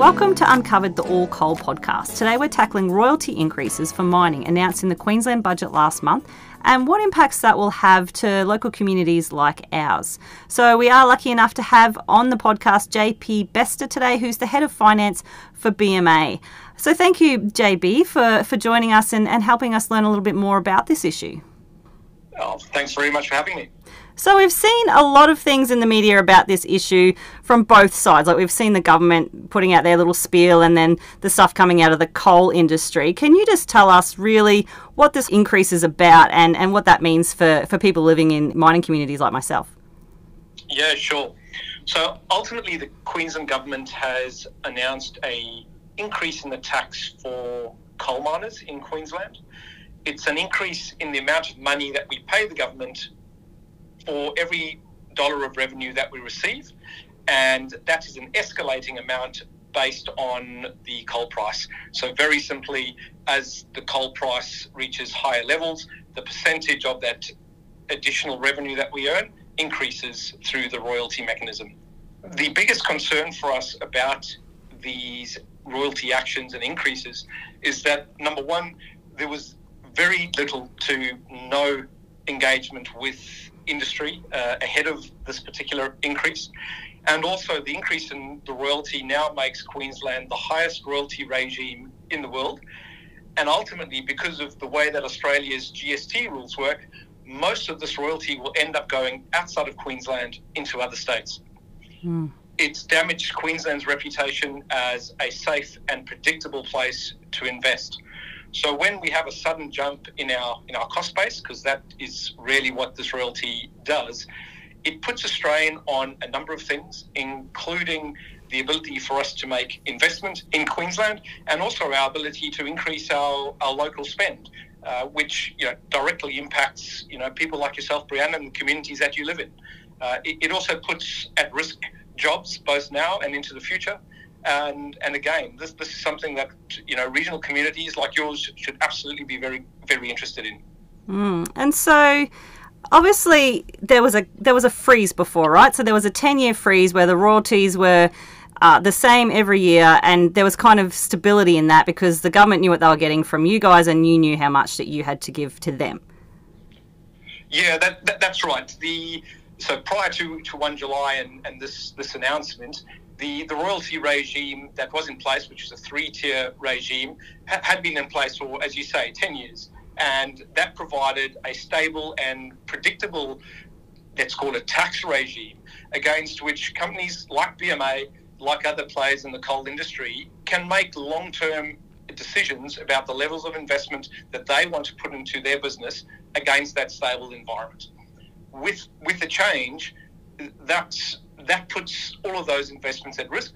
Welcome to Uncovered, the All Coal podcast. Today we're tackling royalty increases for mining announced in the Queensland budget last month and what impacts that will have to local communities like ours. So, we are lucky enough to have on the podcast JP Bester today, who's the head of finance for BMA. So, thank you, JB, for, for joining us and, and helping us learn a little bit more about this issue. Oh, thanks very much for having me. So we've seen a lot of things in the media about this issue from both sides. Like we've seen the government putting out their little spiel and then the stuff coming out of the coal industry. Can you just tell us really what this increase is about and, and what that means for, for people living in mining communities like myself? Yeah, sure. So ultimately the Queensland government has announced a increase in the tax for coal miners in Queensland. It's an increase in the amount of money that we pay the government for every dollar of revenue that we receive, and that is an escalating amount based on the coal price. So, very simply, as the coal price reaches higher levels, the percentage of that additional revenue that we earn increases through the royalty mechanism. The biggest concern for us about these royalty actions and increases is that number one, there was very little to no engagement with industry uh, ahead of this particular increase. And also, the increase in the royalty now makes Queensland the highest royalty regime in the world. And ultimately, because of the way that Australia's GST rules work, most of this royalty will end up going outside of Queensland into other states. Mm. It's damaged Queensland's reputation as a safe and predictable place to invest. So when we have a sudden jump in our in our cost base, because that is really what this royalty does, it puts a strain on a number of things, including the ability for us to make investment in Queensland and also our ability to increase our, our local spend, uh, which you know, directly impacts you know people like yourself, Brianna, and the communities that you live in. Uh, it, it also puts at risk jobs both now and into the future. And and again, this this is something that you know regional communities like yours should absolutely be very very interested in. Mm. And so, obviously, there was a there was a freeze before, right? So there was a ten year freeze where the royalties were. Uh, the same every year, and there was kind of stability in that because the government knew what they were getting from you guys, and you knew how much that you had to give to them. Yeah, that, that that's right. The so prior to, to one July and, and this this announcement, the, the royalty regime that was in place, which is a three tier regime, ha- had been in place for, as you say, 10 years. And that provided a stable and predictable, let's call it tax regime, against which companies like BMA, like other players in the coal industry, can make long term decisions about the levels of investment that they want to put into their business against that stable environment. With, with the change, that's that puts all of those investments at risk.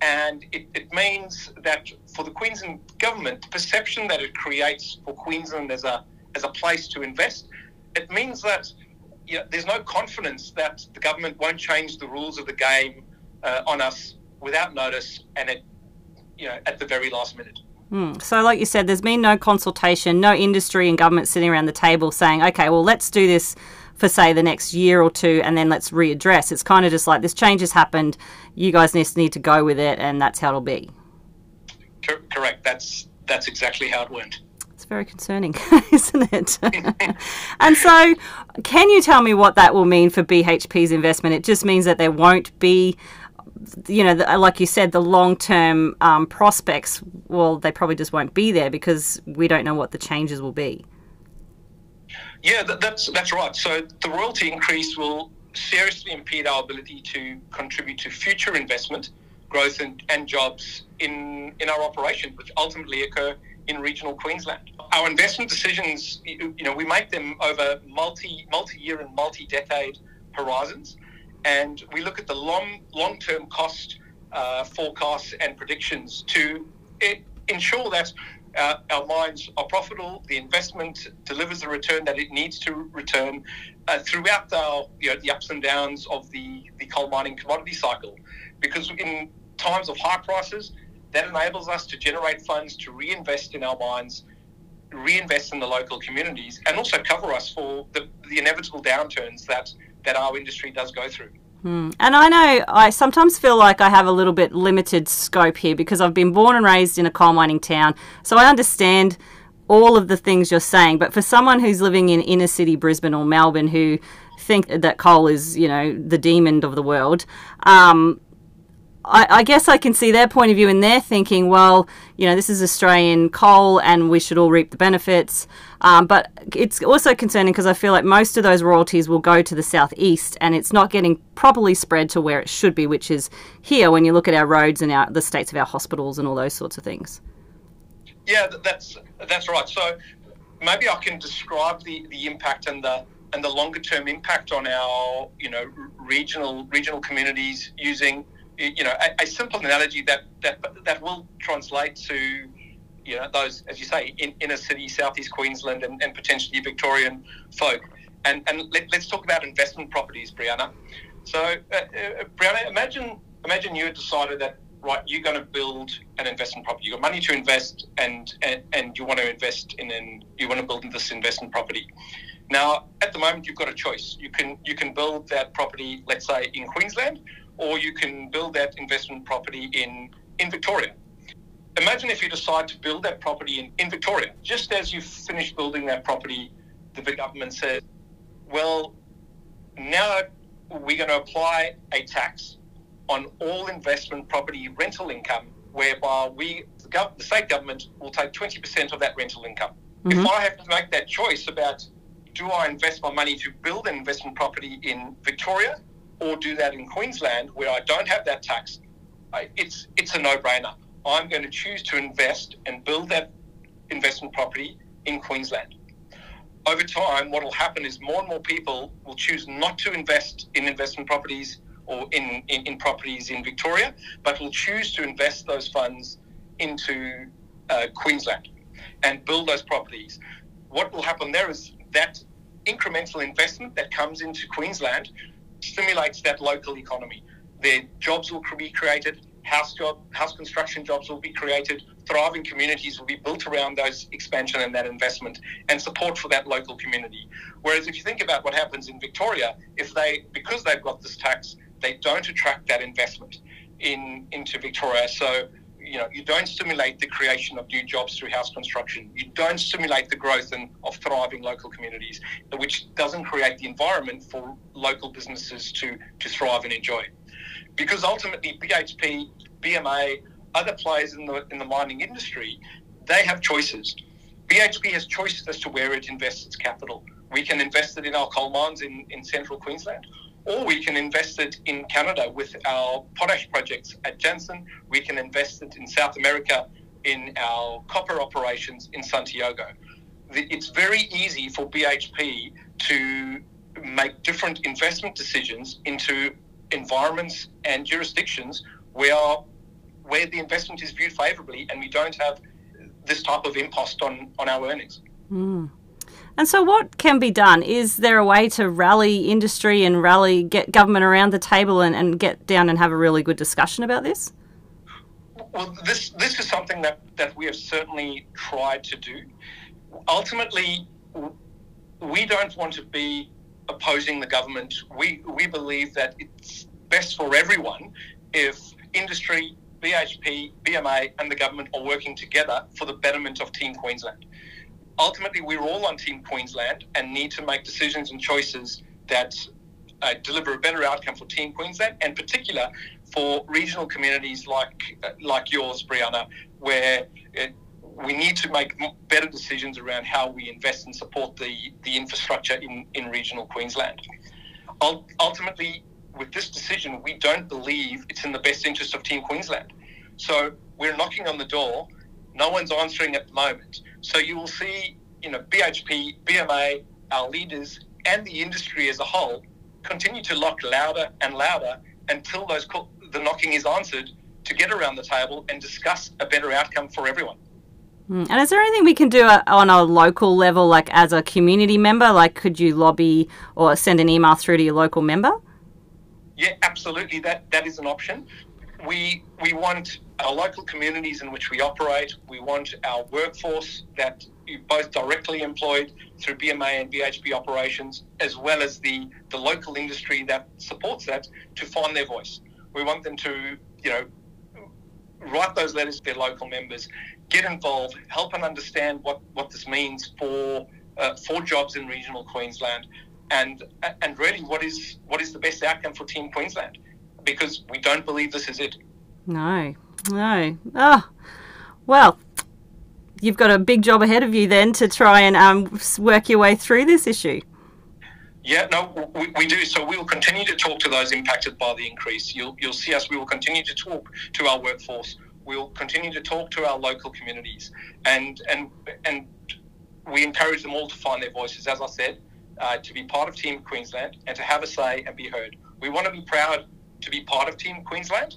And it, it means that for the Queensland government, the perception that it creates for Queensland as a, as a place to invest, it means that you know, there's no confidence that the government won't change the rules of the game uh, on us without notice and at, you know, at the very last minute. Mm. So, like you said, there's been no consultation, no industry and government sitting around the table saying, okay, well, let's do this for say the next year or two and then let's readdress. It's kind of just like this change has happened, you guys just need to go with it and that's how it'll be. Correct. That's that's exactly how it went. It's very concerning, isn't it? and so, can you tell me what that will mean for BHP's investment? It just means that there won't be you know, like you said, the long term um, prospects, well, they probably just won't be there because we don't know what the changes will be. Yeah, that, that's that's right. So the royalty increase will seriously impede our ability to contribute to future investment, growth, and, and jobs in in our operations, which ultimately occur in regional Queensland. Our investment decisions, you know, we make them over multi multi year and multi decade horizons, and we look at the long long term cost uh, forecasts and predictions to ensure that uh, our mines are profitable, the investment delivers the return that it needs to return uh, throughout the, you know, the ups and downs of the, the coal mining commodity cycle. Because in times of high prices, that enables us to generate funds to reinvest in our mines, reinvest in the local communities, and also cover us for the, the inevitable downturns that, that our industry does go through. Mm. And I know I sometimes feel like I have a little bit limited scope here because I've been born and raised in a coal mining town. So I understand all of the things you're saying. But for someone who's living in inner city Brisbane or Melbourne who think that coal is, you know, the demon of the world, um, I, I, guess I can see their point of view and they're thinking, well, you know, this is Australian coal and we should all reap the benefits. Um, but it's also concerning because I feel like most of those royalties will go to the southeast and it's not getting properly spread to where it should be, which is here when you look at our roads and our, the states of our hospitals and all those sorts of things. Yeah, that's that's right. So maybe I can describe the, the impact and the and the longer term impact on our you know regional regional communities using you know, a, a, simple analogy that, that that will translate to, you know, those, as you say, in inner city, southeast Queensland, and, and potentially Victorian folk. And and let, us talk about investment properties, Brianna. So, uh, uh, Brianna, imagine imagine you had decided that right, you're going to build an investment property. You've got money to invest, and, and and you want to invest in an you want to build this investment property. Now, at the moment, you've got a choice. You can you can build that property, let's say, in Queensland or you can build that investment property in, in Victoria. Imagine if you decide to build that property in, in Victoria. Just as you finish building that property, the government says, well, now we're going to apply a tax on all investment property rental income, whereby we, the, gov- the state government, will take 20% of that rental income. Mm-hmm. If I have to make that choice about do I invest my money to build an investment property in Victoria or do that in Queensland where I don't have that tax, it's it's a no-brainer. I'm going to choose to invest and build that investment property in Queensland. Over time, what will happen is more and more people will choose not to invest in investment properties or in, in, in properties in Victoria, but will choose to invest those funds into uh, Queensland and build those properties. What will happen there is that incremental investment that comes into Queensland stimulates that local economy. Their jobs will be created, house job, house construction jobs will be created, thriving communities will be built around those expansion and that investment and support for that local community. Whereas if you think about what happens in Victoria, if they because they've got this tax, they don't attract that investment in into Victoria. So you know, you don't stimulate the creation of new jobs through house construction. You don't stimulate the growth in, of thriving local communities, which doesn't create the environment for local businesses to, to thrive and enjoy. Because ultimately, BHP, BMA, other players in the, in the mining industry, they have choices. BHP has choices as to where it invests its capital. We can invest it in our coal mines in, in central Queensland, or we can invest it in Canada with our potash projects at Jansen. We can invest it in South America in our copper operations in Santiago. It's very easy for BHP to make different investment decisions into environments and jurisdictions where where the investment is viewed favourably and we don't have this type of impost on, on our earnings. Mm. And so, what can be done? Is there a way to rally industry and rally get government around the table and, and get down and have a really good discussion about this? Well, this this is something that, that we have certainly tried to do. Ultimately, we don't want to be opposing the government. We we believe that it's best for everyone if industry, BHP, BMA, and the government are working together for the betterment of Team Queensland ultimately we're all on Team Queensland and need to make decisions and choices that uh, deliver a better outcome for Team Queensland, and particular for regional communities like uh, like yours, Brianna, where it, we need to make better decisions around how we invest and support the, the infrastructure in, in regional Queensland. Ultimately, with this decision, we don't believe it's in the best interest of Team Queensland. So we're knocking on the door. No one's answering at the moment. So you will see, you know, BHP, BMA, our leaders, and the industry as a whole continue to lock louder and louder until those the knocking is answered to get around the table and discuss a better outcome for everyone. Hmm. And is there anything we can do uh, on a local level, like as a community member? Like, could you lobby or send an email through to your local member? Yeah, absolutely. That that is an option. We we want our local communities in which we operate. We want our workforce that both directly employed through BMA and BHP operations, as well as the the local industry that supports that, to find their voice. We want them to, you know, write those letters to their local members, get involved, help and understand what, what this means for uh, for jobs in regional Queensland, and and really what is what is the best outcome for Team Queensland, because we don't believe this is it. No, no. Oh, well, you've got a big job ahead of you then to try and um, work your way through this issue. Yeah, no, we, we do. So we will continue to talk to those impacted by the increase. You'll, you'll see us. We will continue to talk to our workforce. We'll continue to talk to our local communities, and and and we encourage them all to find their voices. As I said, uh, to be part of Team Queensland and to have a say and be heard. We want to be proud to be part of Team Queensland,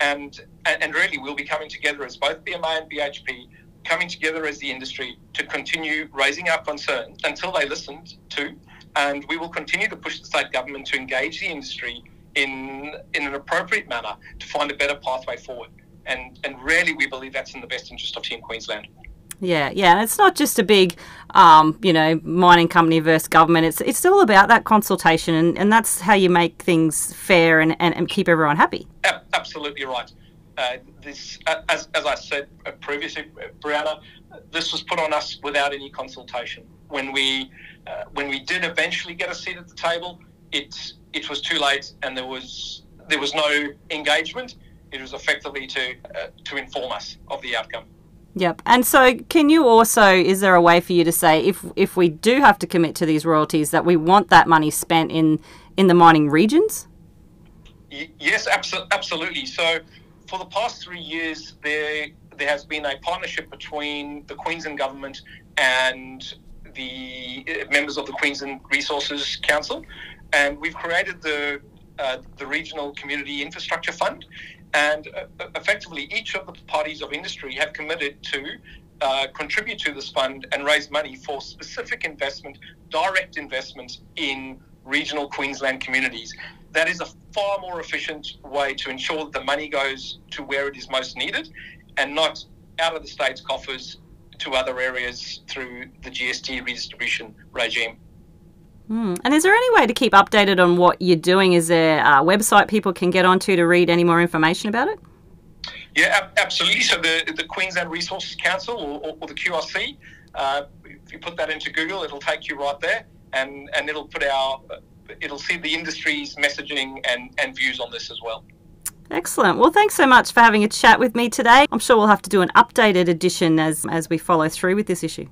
and and really we'll be coming together as both BMA and BHP coming together as the industry to continue raising our concerns until they listened to and we will continue to push the state government to engage the industry in in an appropriate manner to find a better pathway forward. And and really, we believe that's in the best interest of Team Queensland. Yeah, yeah, and it's not just a big, um, you know, mining company versus government. It's it's all about that consultation, and, and that's how you make things fair and, and, and keep everyone happy. Absolutely right. Uh, this, uh, as, as I said previously, Brianna, this was put on us without any consultation. When we uh, when we did eventually get a seat at the table, it it was too late, and there was there was no engagement. It was effectively to uh, to inform us of the outcome. Yep. And so, can you also? Is there a way for you to say if if we do have to commit to these royalties, that we want that money spent in in the mining regions? Yes, abso- absolutely. So, for the past three years, there there has been a partnership between the Queensland government and the uh, members of the Queensland Resources Council, and we've created the uh, the Regional Community Infrastructure Fund, and uh, effectively each of the parties of industry have committed to uh, contribute to this fund and raise money for specific investment, direct investment in regional Queensland communities. That is a far more efficient way to ensure that the money goes to where it is most needed and not out of the state's coffers to other areas through the GST redistribution regime. Mm. And is there any way to keep updated on what you're doing? Is there a website people can get onto to read any more information about it? Yeah, absolutely. So the, the Queensland Resources Council or, or the QRC, uh, if you put that into Google, it'll take you right there, and, and it'll put our it'll see the industry's messaging and, and views on this as well. Excellent. Well, thanks so much for having a chat with me today. I'm sure we'll have to do an updated edition as as we follow through with this issue.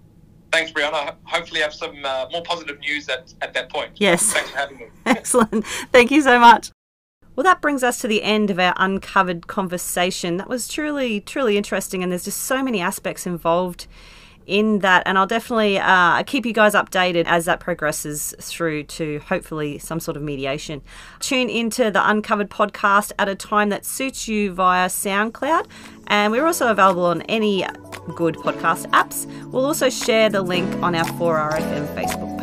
Thanks, Brianna. Hopefully, have some uh, more positive news at, at that point. Yes. Thanks for having me. Excellent. Thank you so much. Well, that brings us to the end of our uncovered conversation. That was truly, truly interesting, and there's just so many aspects involved in that. And I'll definitely uh, keep you guys updated as that progresses through to hopefully some sort of mediation. Tune into the Uncovered podcast at a time that suits you via SoundCloud. And we're also available on any good podcast apps. We'll also share the link on our 4RFM Facebook